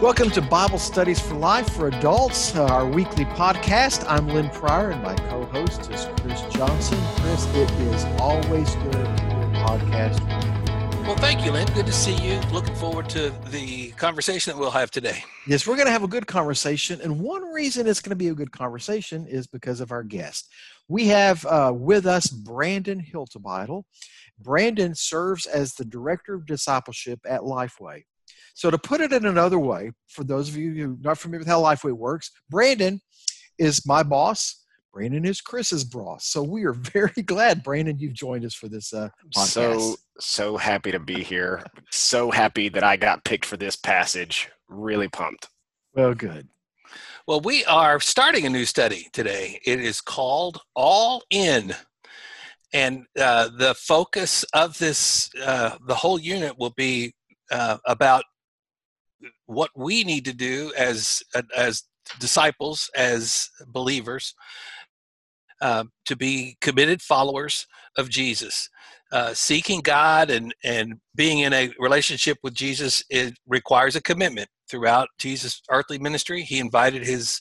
Welcome to Bible Studies for Life for Adults, uh, our weekly podcast. I'm Lynn Pryor, and my co host is Chris Johnson. Chris, it is always good to podcast. Well, thank you, Lynn. Good to see you. Looking forward to the conversation that we'll have today. Yes, we're going to have a good conversation. And one reason it's going to be a good conversation is because of our guest. We have uh, with us Brandon Hiltebeitel. Brandon serves as the Director of Discipleship at Lifeway. So to put it in another way, for those of you who are not familiar with how Lifeway works, Brandon is my boss. Brandon is Chris's boss. So we are very glad, Brandon, you've joined us for this uh, podcast. So so happy to be here. so happy that I got picked for this passage. Really pumped. Well, good. Well, we are starting a new study today. It is called All In. And uh, the focus of this, uh, the whole unit will be uh, about what we need to do as as disciples, as believers, uh, to be committed followers of Jesus. Uh, seeking God and and being in a relationship with Jesus it requires a commitment. Throughout Jesus' earthly ministry, he invited his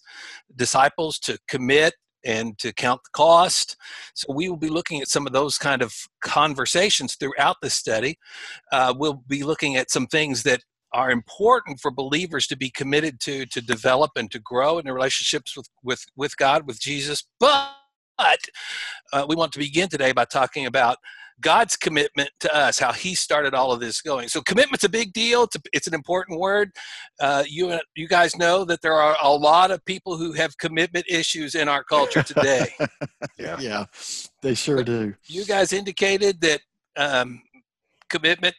disciples to commit and to count the cost. So we will be looking at some of those kind of conversations throughout the study. Uh, we'll be looking at some things that are important for believers to be committed to to develop and to grow in their relationships with with with God with Jesus but uh, we want to begin today by talking about God's commitment to us, how He started all of this going. So, commitment's a big deal. It's, a, it's an important word. Uh, you you guys know that there are a lot of people who have commitment issues in our culture today. yeah, yeah, they sure do. You guys indicated that um, commitment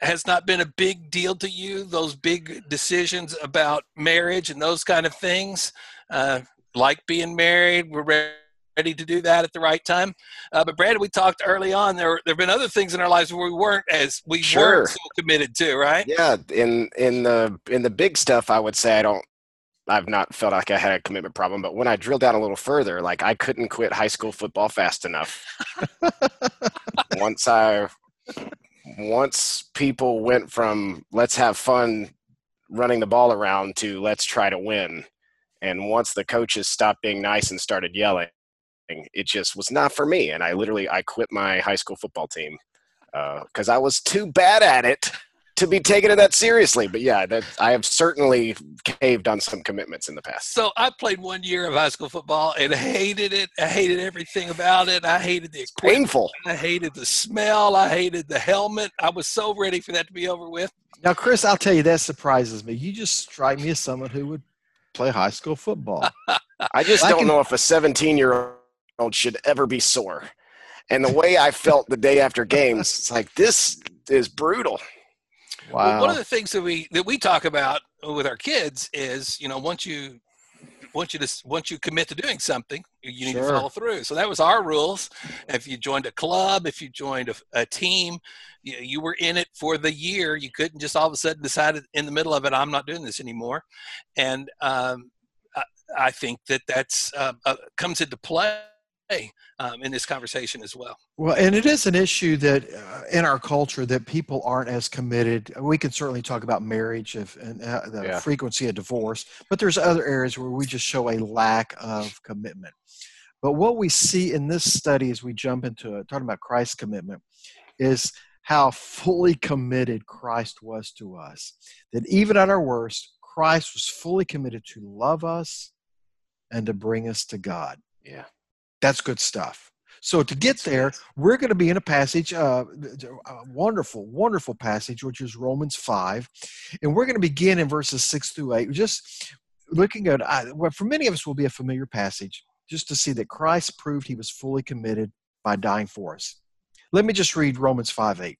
has not been a big deal to you, those big decisions about marriage and those kind of things, uh, like being married, we're ready to do that at the right time. Uh, but Brandon, we talked early on, there, there have been other things in our lives where we weren't as, we sure. weren't so committed to, right? Yeah. In, in the, in the big stuff, I would say I don't, I've not felt like I had a commitment problem, but when I drilled down a little further, like I couldn't quit high school football fast enough. Once I once people went from let's have fun running the ball around to let's try to win. And once the coaches stopped being nice and started yelling it just was not for me. And i literally i quit my high school football team because uh, i was too bad at it to be taken at that seriously. But yeah, that I have certainly caved on some commitments in the past. So I played one year of high school football and hated it. I hated everything about it. I hated the equipment. painful. I hated the smell. I hated the helmet. I was so ready for that to be over with. Now, Chris, I'll tell you that surprises me. You just strike me as someone who would play high school football. I just I don't can... know if a 17 year old should ever be sore. And the way I felt the day after games, it's like this is brutal. Wow. Well, one of the things that we that we talk about with our kids is, you know, once you once you just once you commit to doing something, you need sure. to follow through. So that was our rules. If you joined a club, if you joined a, a team, you, you, were in it for the year. You couldn't just all of a sudden decide in the middle of it, I'm not doing this anymore. And um, I, I, think that that's uh, uh, comes into play um, in this conversation as well. Well, and it is an issue that uh, in our culture that people aren't as committed. We can certainly talk about marriage if, and uh, the yeah. frequency of divorce, but there's other areas where we just show a lack of commitment. But what we see in this study as we jump into it, talking about Christ's commitment, is how fully committed Christ was to us. That even at our worst, Christ was fully committed to love us and to bring us to God. Yeah. That's good stuff. So to get there, we're going to be in a passage, uh, a wonderful, wonderful passage, which is Romans 5. And we're going to begin in verses 6 through 8, just looking at what for many of us will be a familiar passage, just to see that Christ proved he was fully committed by dying for us. Let me just read Romans 5 8.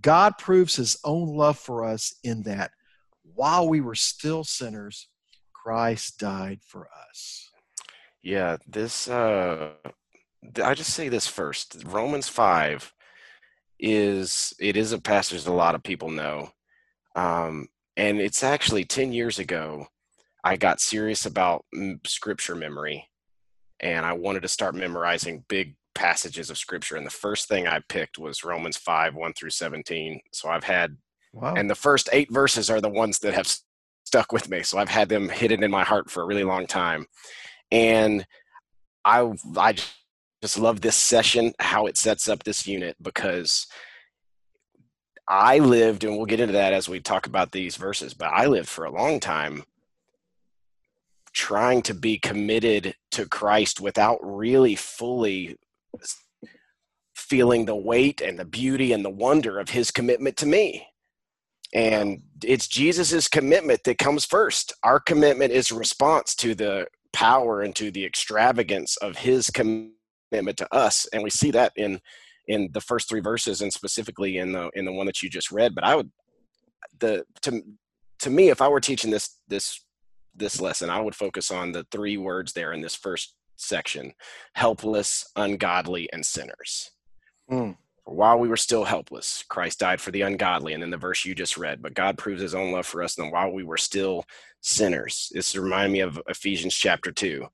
God proves his own love for us in that while we were still sinners, Christ died for us. Yeah, this uh I just say this first. Romans 5 is it is a passage that a lot of people know. Um and it's actually 10 years ago I got serious about scripture memory and I wanted to start memorizing big passages of scripture and the first thing I picked was Romans 5 1 through 17. So I've had wow. and the first 8 verses are the ones that have stuck with me. So I've had them hidden in my heart for a really long time. And I, I just love this session, how it sets up this unit, because I lived, and we'll get into that as we talk about these verses, but I lived for a long time trying to be committed to Christ without really fully feeling the weight and the beauty and the wonder of his commitment to me. And it's Jesus's commitment that comes first. Our commitment is a response to the power and to the extravagance of his commitment to us. And we see that in in the first three verses and specifically in the in the one that you just read. But I would the to to me, if I were teaching this this this lesson, I would focus on the three words there in this first section helpless, ungodly, and sinners. Mm. While we were still helpless, Christ died for the ungodly. And then the verse you just read, but God proves his own love for us. And while we were still sinners, this reminded me of Ephesians chapter 2.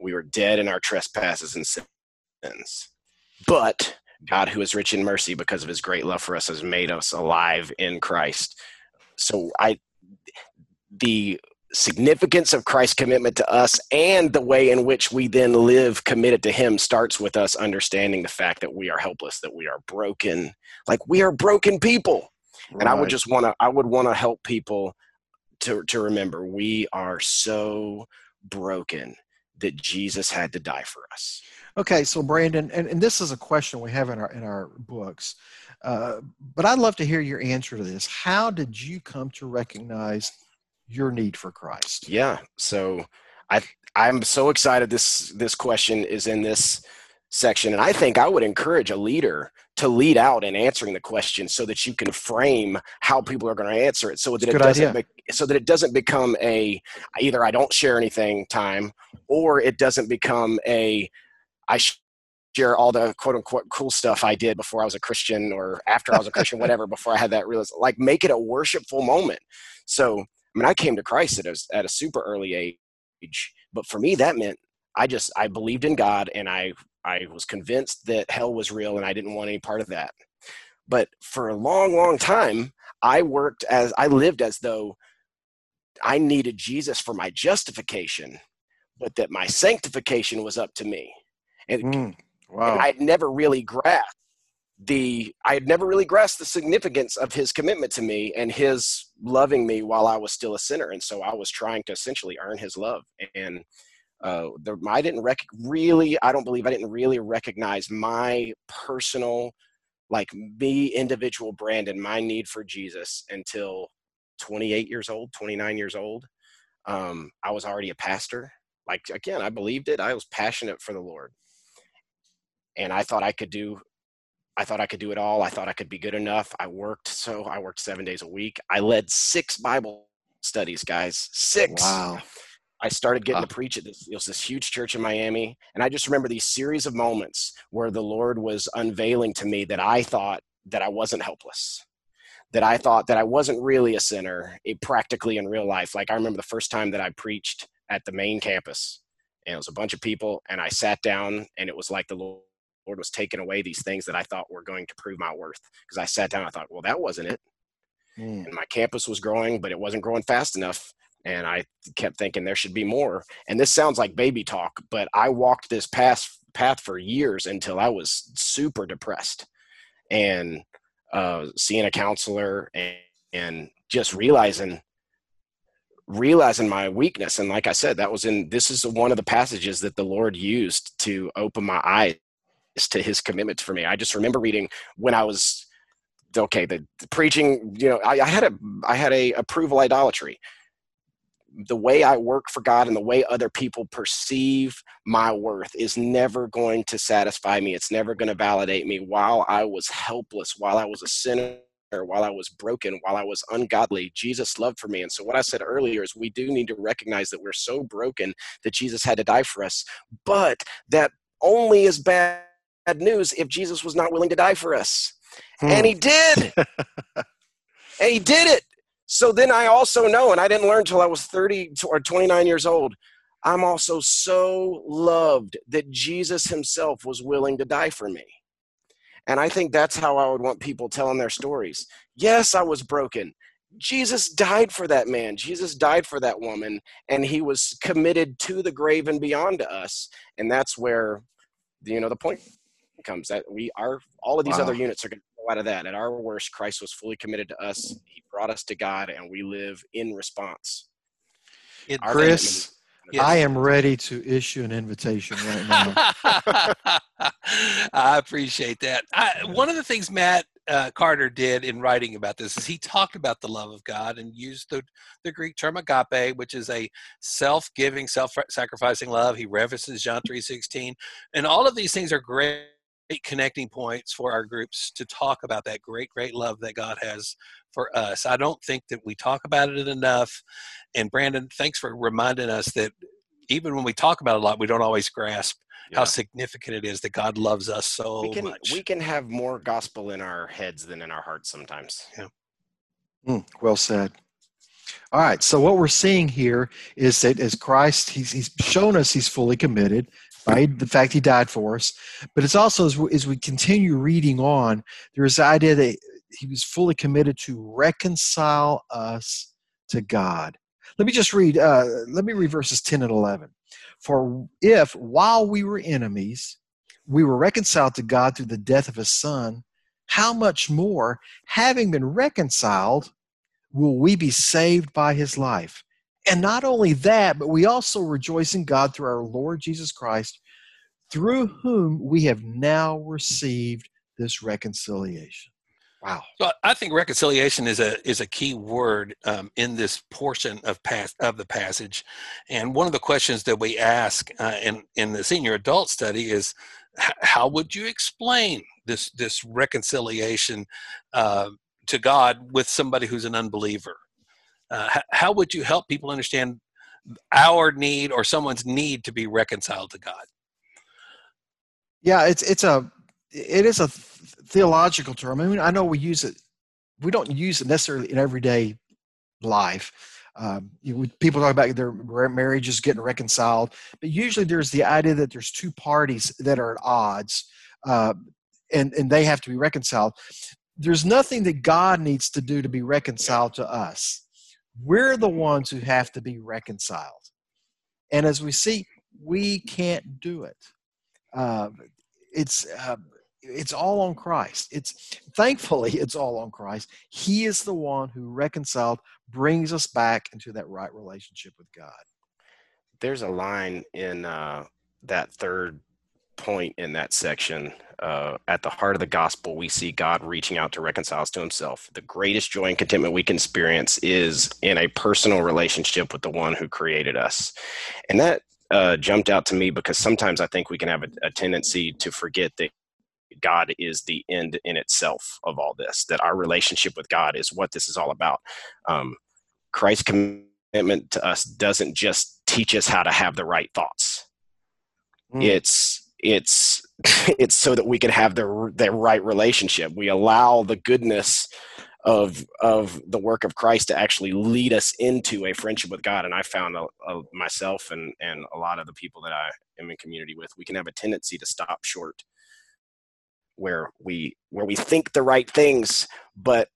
We were dead in our trespasses and sins. But God, who is rich in mercy because of his great love for us, has made us alive in Christ. So I the significance of Christ's commitment to us and the way in which we then live committed to Him starts with us understanding the fact that we are helpless, that we are broken. Like we are broken people. Right. And I would just want to, I would want to help people to, to remember we are so broken that Jesus had to die for us. Okay, so Brandon, and, and this is a question we have in our in our books, uh, but I'd love to hear your answer to this. How did you come to recognize your need for Christ? Yeah. So I I'm so excited this this question is in this section and I think I would encourage a leader to lead out in answering the question so that you can frame how people are going to answer it so that it doesn't be, so that it doesn't become a either I don't share anything time or it doesn't become a I share all the quote unquote cool stuff I did before I was a Christian or after I was a Christian, whatever, before I had that realization. Like make it a worshipful moment. So mean, I came to Christ at a, at a super early age, but for me, that meant I just, I believed in God and I, I was convinced that hell was real and I didn't want any part of that. But for a long, long time, I worked as, I lived as though I needed Jesus for my justification, but that my sanctification was up to me. And, mm, wow. and I'd never really grasped the I had never really grasped the significance of his commitment to me and his loving me while I was still a sinner, and so I was trying to essentially earn his love. And uh, the, I didn't rec- really, I don't believe I didn't really recognize my personal, like me, individual brand and my need for Jesus until 28 years old, 29 years old. Um, I was already a pastor. Like again, I believed it. I was passionate for the Lord, and I thought I could do I thought I could do it all. I thought I could be good enough. I worked so I worked seven days a week. I led six Bible studies, guys. Six. Wow. I started getting to preach at this. It was this huge church in Miami, and I just remember these series of moments where the Lord was unveiling to me that I thought that I wasn't helpless, that I thought that I wasn't really a sinner, it, practically in real life. Like I remember the first time that I preached at the main campus, and it was a bunch of people, and I sat down, and it was like the Lord Lord was taking away these things that I thought were going to prove my worth. Because I sat down, I thought, well, that wasn't it. Mm. And my campus was growing, but it wasn't growing fast enough. And I kept thinking there should be more. And this sounds like baby talk, but I walked this path path for years until I was super depressed and uh, seeing a counselor and, and just realizing realizing my weakness and like i said that was in this is one of the passages that the lord used to open my eyes to his commitment for me. I just remember reading when I was okay, the, the preaching, you know, I, I, had a I had a approval idolatry. The way I work for God and the way other people perceive my worth is never going to satisfy me. It's never going to validate me while I was helpless, while I was a sinner while I was broken, while I was ungodly, Jesus loved for me. And so, what I said earlier is we do need to recognize that we're so broken that Jesus had to die for us, but that only is bad news if Jesus was not willing to die for us. Hmm. And he did. and he did it. So then I also know, and I didn't learn until I was 30 or 29 years old, I'm also so loved that Jesus himself was willing to die for me. And I think that's how I would want people telling their stories. Yes, I was broken. Jesus died for that man. Jesus died for that woman, and he was committed to the grave and beyond to us. And that's where, you know, the point comes that we are all of these Wow. other units are going to go out of that. At our worst, Christ was fully committed to us. He brought us to God, and we live in response. It- Chris, Yes. I am ready to issue an invitation right now. I appreciate that. I, one of the things Matt uh, Carter did in writing about this is he talked about the love of God and used the, the Greek term agape, which is a self-giving, self-sacrificing love. He references John 3.16. And all of these things are great connecting points for our groups to talk about that great, great love that God has for us. I don't think that we talk about it enough. And Brandon, thanks for reminding us that even when we talk about it a lot, we don't always grasp how significant it is that God loves us so we can much. we can have more gospel in our heads than in our hearts sometimes. Mm, well said. All right. So what we're seeing here is that as Christ, he's, he's shown us he's fully committed by the fact he died for us. But it's also as we, as we continue reading on, there's the idea that he was fully committed to reconcile us to God. Let me just read. Uh, let me read verses ten and eleven. For if while we were enemies, we were reconciled to God through the death of His Son, how much more, having been reconciled, will we be saved by his life. And not only that, but we also rejoice in God through our Lord Jesus Christ, through whom we have now received this reconciliation. Wow. So I think reconciliation is a is a key word um, in this portion of past of the passage, and one of the questions that we ask uh, in in the senior adult study is, how would you explain this this reconciliation uh, to God with somebody who's an unbeliever? Uh, h- how would you help people understand our need or someone's need to be reconciled to God? Yeah, it's it's a it is a theological term. I mean, I know we use it. We don't use it necessarily in everyday life. Um, you people talk about their marriages getting reconciled, but usually there's the idea that there's two parties that are at odds, uh, and and they have to be reconciled. There's nothing that God needs to do to be reconciled to us. We're the ones who have to be reconciled, and as we see, we can't do it. Uh, it's uh, it's all on Christ. It's thankfully it's all on Christ. He is the one who reconciled, brings us back into that right relationship with God. There's a line in uh, that third point in that section. Uh, at the heart of the gospel, we see God reaching out to reconcile us to Himself. The greatest joy and contentment we can experience is in a personal relationship with the one who created us, and that uh, jumped out to me because sometimes I think we can have a, a tendency to forget that God is the end in itself of all this, that our relationship with God is what this is all about. Um, Christ's commitment to us doesn't just teach us how to have the right thoughts. Mm. It's it's it's so that we can have the the right relationship. We allow the goodness of of the work of Christ to actually lead us into a friendship with God. And I found a, a, myself and and a lot of the people that I am in community with, we can have a tendency to stop short where we where we think the right things, but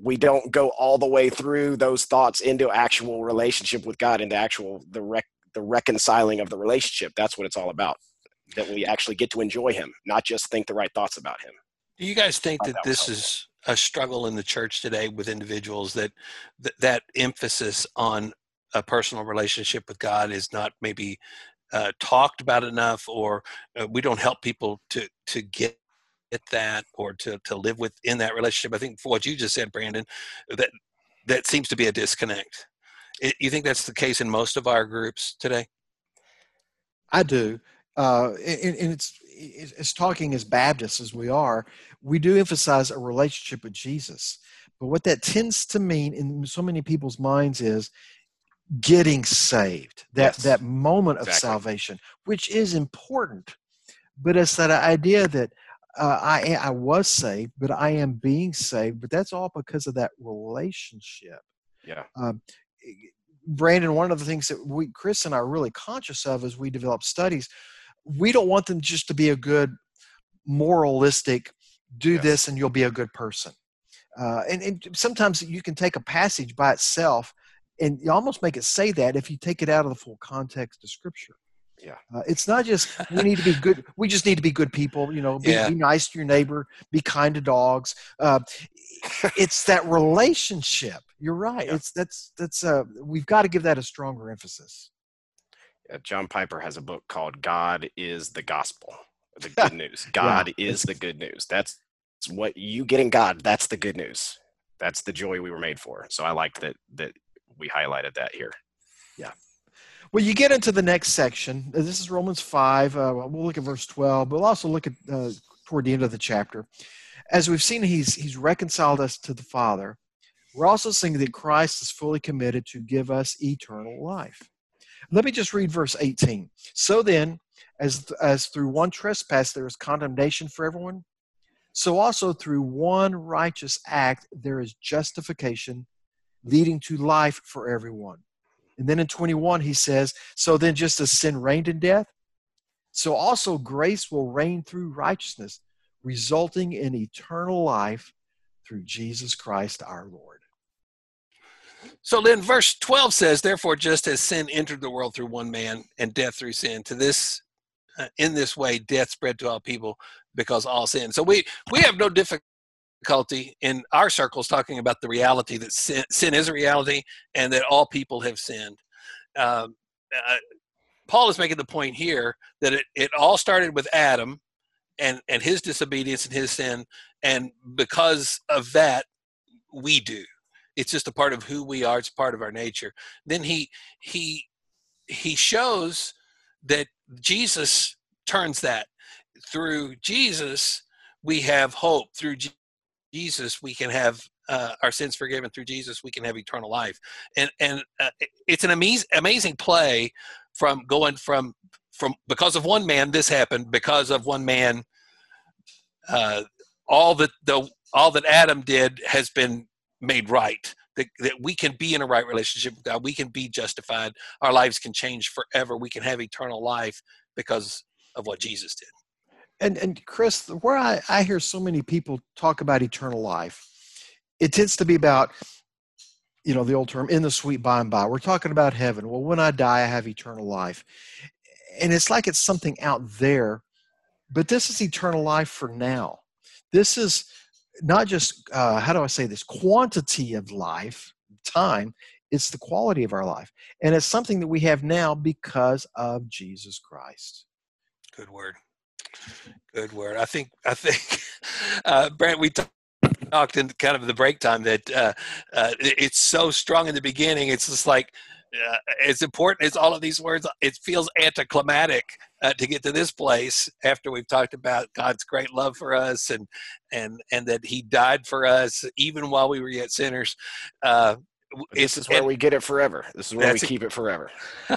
we don't go all the way through those thoughts into actual relationship with God, into actual the rec, the reconciling of the relationship. That's what it's all about. That we actually get to enjoy Him, not just think the right thoughts about Him. Do you guys think that that was this is a struggle in the church today with individuals that that, that emphasis on a personal relationship with God is not maybe uh, talked about enough, or uh, we don't help people to to get at that or to to live within that relationship? I think for what you just said, Brandon, that that seems to be a disconnect. I- You think that's the case in most of our groups today? I do. Uh, and, and it's, it's talking as Baptists as we are, we do emphasize a relationship with Jesus. But what that tends to mean in so many people's minds is getting saved. That Yes. that moment of Exactly. salvation, which is important. But it's that idea that uh, I I was saved, but I am being saved. But that's all because of that relationship. Yeah. Um, Brandon, one of the things that we, Chris and I, are really conscious of as we develop studies, we don't want them just to be a good moralistic, do Yes. this and you'll be a good person. Uh, and, and sometimes you can take a passage by itself and you almost make it say that if you take it out of the full context of Scripture. Yeah. Uh, it's not just we need to be good. We just need to be good people. You know, be, Yeah. be nice to your neighbor, be kind to dogs. Uh, it's that relationship. You're right. Yeah. It's that's that's uh we've got to give that a stronger emphasis. Uh, John Piper has a book called God is the Gospel, the good news. God is the good news. That's what you get in God. That's the good news. That's the joy we were made for. So I liked that that we highlighted that here. Yeah. Well, you get into the next section. Uh, This is Romans 5. Uh, we'll look at verse 12, but we'll also look at uh, toward the end of the chapter. As we've seen, he's, he's reconciled us to the Father. We're also seeing that Christ is fully committed to give us eternal life. Let me just read verse 18. So then, as, as through one trespass there is condemnation for everyone, so also through one righteous act there is justification leading to life for everyone. And then in 21, he says, So then, just as sin reigned in death, so also grace will reign through righteousness, resulting in eternal life through Jesus Christ our Lord. So then, verse 12 says, Therefore, just as sin entered the world through one man and death through sin, to this, uh, in this way, death spread to all people because all sin. So we, we have no difficulty in our circles talking about the reality that sin, sin is a reality and that all people have sinned. Um, uh, Paul is making the point here that it, it all started with Adam and, and his disobedience and his sin. And because of that, we do it's just a part of who we are it's part of our nature. Then he he he shows that jesus turns that. Through jesus we have hope. Through jesus we can have uh, our sins forgiven. Through jesus we can have eternal life. And and uh, it's an amazing amazing play from going from from because of one man this happened because of one man uh, all that the all that adam did has been made right that, that we can be in a right relationship with god we can be justified our lives can change forever we can have eternal life because of what jesus did And, and Chris, where I, I hear so many people talk about eternal life, it tends to be about, you know, the old term, in the sweet by and by. We're talking about heaven. Well, when I die, I have eternal life. And it's like it's something out there, but this is eternal life for now. This is not just, uh, how do I say this, quantity of life, time, it's the quality of our life. And it's something that we have now because of Jesus Christ. good word good word i think i think uh brent we talked in kind of the break time that uh, uh, it's so strong in the beginning. It's just like uh, as important as all of these words. It feels anticlimactic uh, to get to this place after we've talked about God's great love for us and and and that He died for us even while we were yet sinners. Uh, this is where and- we get it forever. This is where we keep it forever.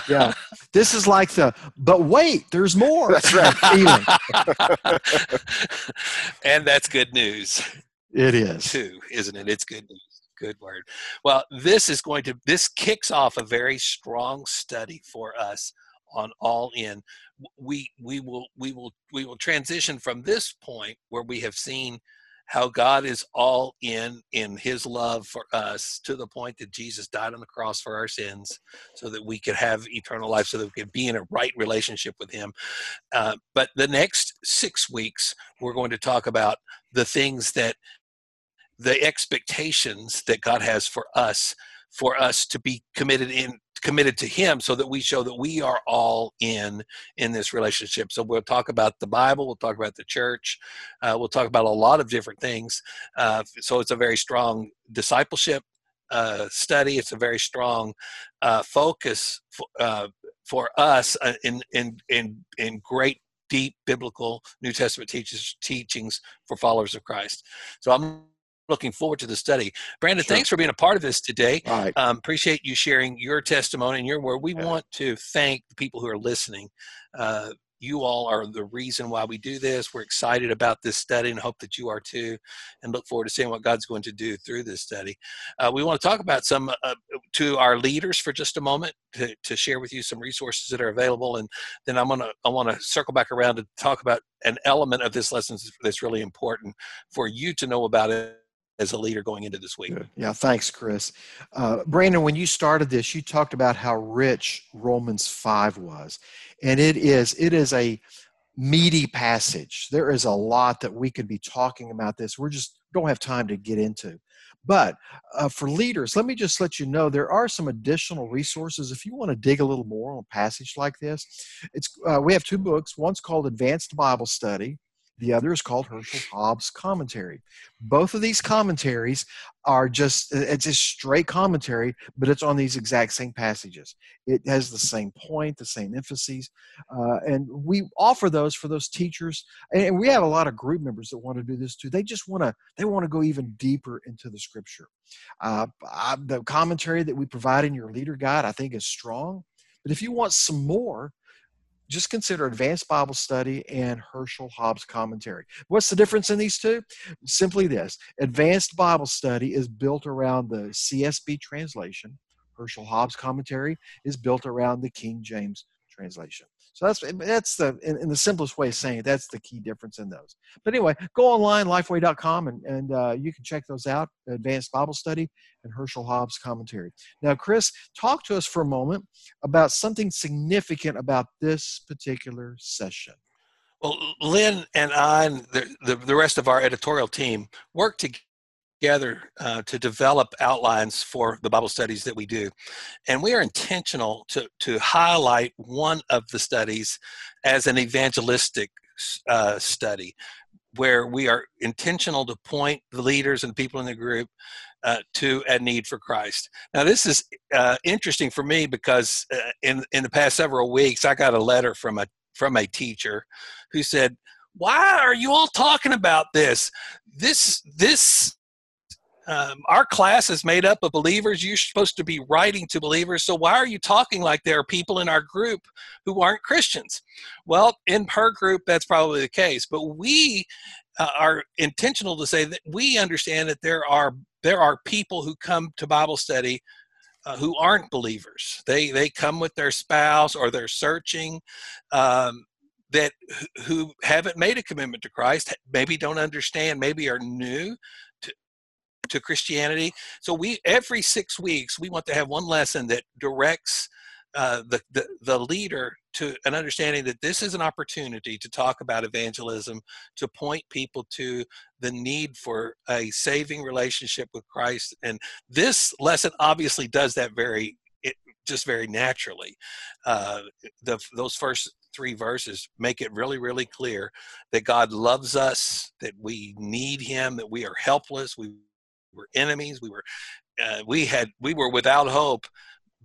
Yeah. this is like the, but wait, there's more. That's right. and that's good news. It is. too, isn't it? It's good news. Good word. Well, this is going to this kicks off a very strong study for us on all in. We we will we will we will transition from this point where we have seen how God is all in in his love for us to the point that Jesus died on the cross for our sins so that we could have eternal life so that we could be in a right relationship with him. Uh, but the next 6 weeks we're going to talk about the things that the expectations that God has for us, for us to be committed in committed to Him, so that we show that we are all in in this relationship. So we'll talk about the Bible, we'll talk about the church, uh, we'll talk about a lot of different things. Uh, so it's a very strong discipleship uh, study. It's a very strong uh, focus for, uh, for us uh, in in in in great deep biblical New Testament teaches, teachings for followers of Christ. So I'm looking forward to the study. Brandon, Sure. thanks for being a part of this today. Right. Um, appreciate you sharing your testimony and your word. We Yeah. want to thank the people who are listening. Uh, you all are the reason why we do this. We're excited about this study and hope that you are too, and look forward to seeing what God's going to do through this study. Uh, we want to talk about some uh, to our leaders for just a moment to, to share with you some resources that are available, and then I'm gonna I want to circle back around to talk about an element of this lesson that's really important for you to know about it as a leader going into this week. Yeah, thanks, Chris. Uh, Brandon, when you started this, you talked about how rich Romans 5 was. And it is, it is a meaty passage. There is a lot that we could be talking about this. We're just don't have time to get into. But uh, for leaders, let me just let you know there are some additional resources if you want to dig a little more on a passage like this. It's uh, we have two books. One's called Advanced Bible Study, the other is called Herschel Hobbs Commentary. Both of these commentaries are just, it's just straight commentary, but it's on these exact same passages. It has the same point, the same emphases. Uh, and we offer those for those teachers. And we have a lot of group members that want to do this too. They just want to, they want to go even deeper into the scripture. Uh, I, the commentary that we provide in your leader guide, I think is strong. But if you want some more, just consider Advanced Bible Study and Herschel Hobbs Commentary. What's the difference in these two? Simply this Advanced Bible Study is built around the CSB translation, Herschel Hobbs Commentary is built around the King James translation. So that's that's the in, in, the simplest way of saying it. That's the key difference in those. But anyway, go online lifeway.com and and uh, you can check those out. Advanced Bible Study and Herschel Hobbs commentary. Now, Chris, talk to us for a moment about something significant about this particular session. Well, Lynn and I and the, the, the rest of our editorial team work together together uh, to develop outlines for the Bible studies that we do. And we are intentional to, to highlight one of the studies as an evangelistic uh, study, where we are intentional to point the leaders and people in the group uh, to a need for Christ. Now, this is uh, interesting for me because uh, in in the past several weeks, I got a letter from a from a teacher who said, "Why are you all talking about this? This this um, our class is made up of believers. You're supposed to be writing to believers. So why are you talking like there are people in our group who aren't Christians? Well, in her group, that's probably the case. But we uh, are intentional to say that we understand that there are there are people who come to Bible study uh, who aren't believers. They they come with their spouse or they're searching. Um, that who haven't made a commitment to Christ, maybe don't understand, maybe are new to Christianity. So we every six weeks we want to have one lesson that directs uh, the, the the leader to an understanding that this is an opportunity to talk about evangelism, to point people to the need for a saving relationship with Christ, and this lesson obviously does that very it, just very naturally. Uh, the, those first three verses make it really, really clear that God loves us, that we need Him, that we are helpless, we were enemies. We were, uh, we had, we were without hope.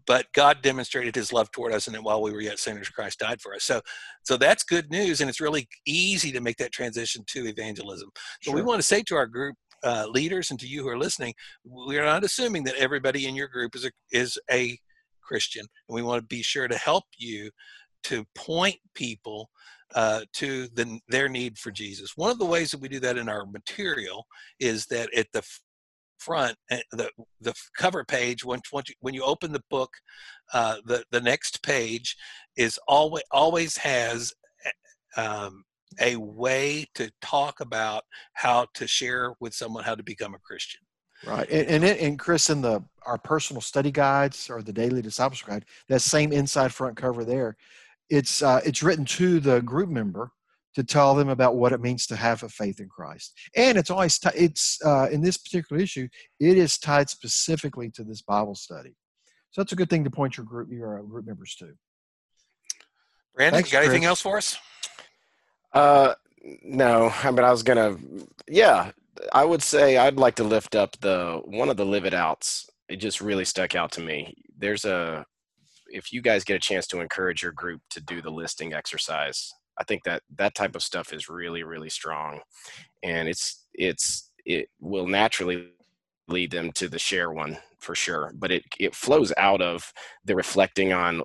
But God demonstrated His love toward us, and that while we were yet sinners, Christ died for us. So, so that's good news, and it's really easy to make that transition to evangelism. So, sure. we want to say to our group uh, leaders and to you who are listening, we are not assuming that everybody in your group is a, is a Christian, and we want to be sure to help you to point people uh, to the, their need for Jesus. One of the ways that we do that in our material is that at the front eh, the the cover page when when you, when you open the book uh, the the next page is always always has eh, um, a way to talk about how to share with someone how to become a Christian. Right, and and, it, and Chris, in the our personal study guides or the daily discipleship guide, that same inside front cover there, it's uh, it's written to the group member to tell them about what it means to have a faith in Christ. And it's always t- it's uh, in this particular issue, it is tied specifically to this Bible study. So that's a good thing to point your group your uh, group members to. Brandon, Thanks, you got Chris. anything else for us? Uh, no. I mean, I was gonna, yeah, I would say I'd like to lift up the one of the live it outs. It just really stuck out to me. There's a, if you guys get a chance to encourage your group to do the listing exercise, I think that that type of stuff is really really strong, and it's it's it will naturally lead them to the share one for sure. But it it flows out of the reflecting on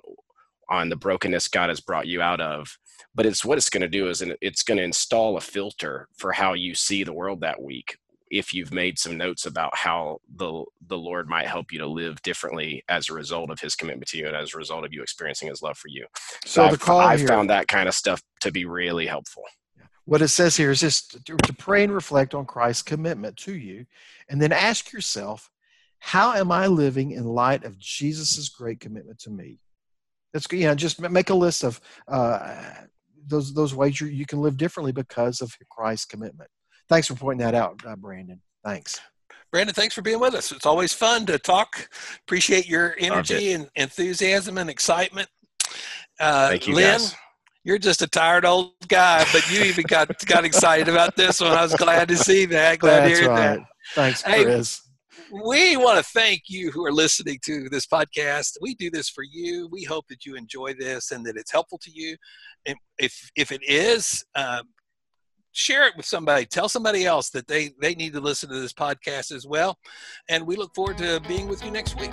on the brokenness God has brought you out of. But it's what it's going to do is it's going to install a filter for how you see the world that week if you've made some notes about how the the Lord might help you to live differently as a result of His commitment to you and as a result of you experiencing His love for you. So, so call I found that kind of stuff to be really helpful. what it says here is just to, to pray and reflect on Christ's commitment to you, and then ask yourself, how am I living in light of Jesus's great commitment to me? That's good. Yeah, just make a list of uh, those those ways you, you can live differently because of Christ's commitment. Thanks for pointing that out, uh, Brandon. Thanks. Brandon, thanks for being with us. It's always fun to talk. Appreciate your energy and enthusiasm and excitement. Uh, Thank you, Lynn, guys. You're just a tired old guy, but you even got got excited about this one. I was glad to see that. Glad That's to hear right. that. Thanks, Chris. Hey, we want to thank you who are listening to this podcast. We do this for you. We hope that you enjoy this and that it's helpful to you. And if if it is, um, share it with somebody. Tell somebody else that they they need to listen to this podcast as well. And we look forward to being with you next week.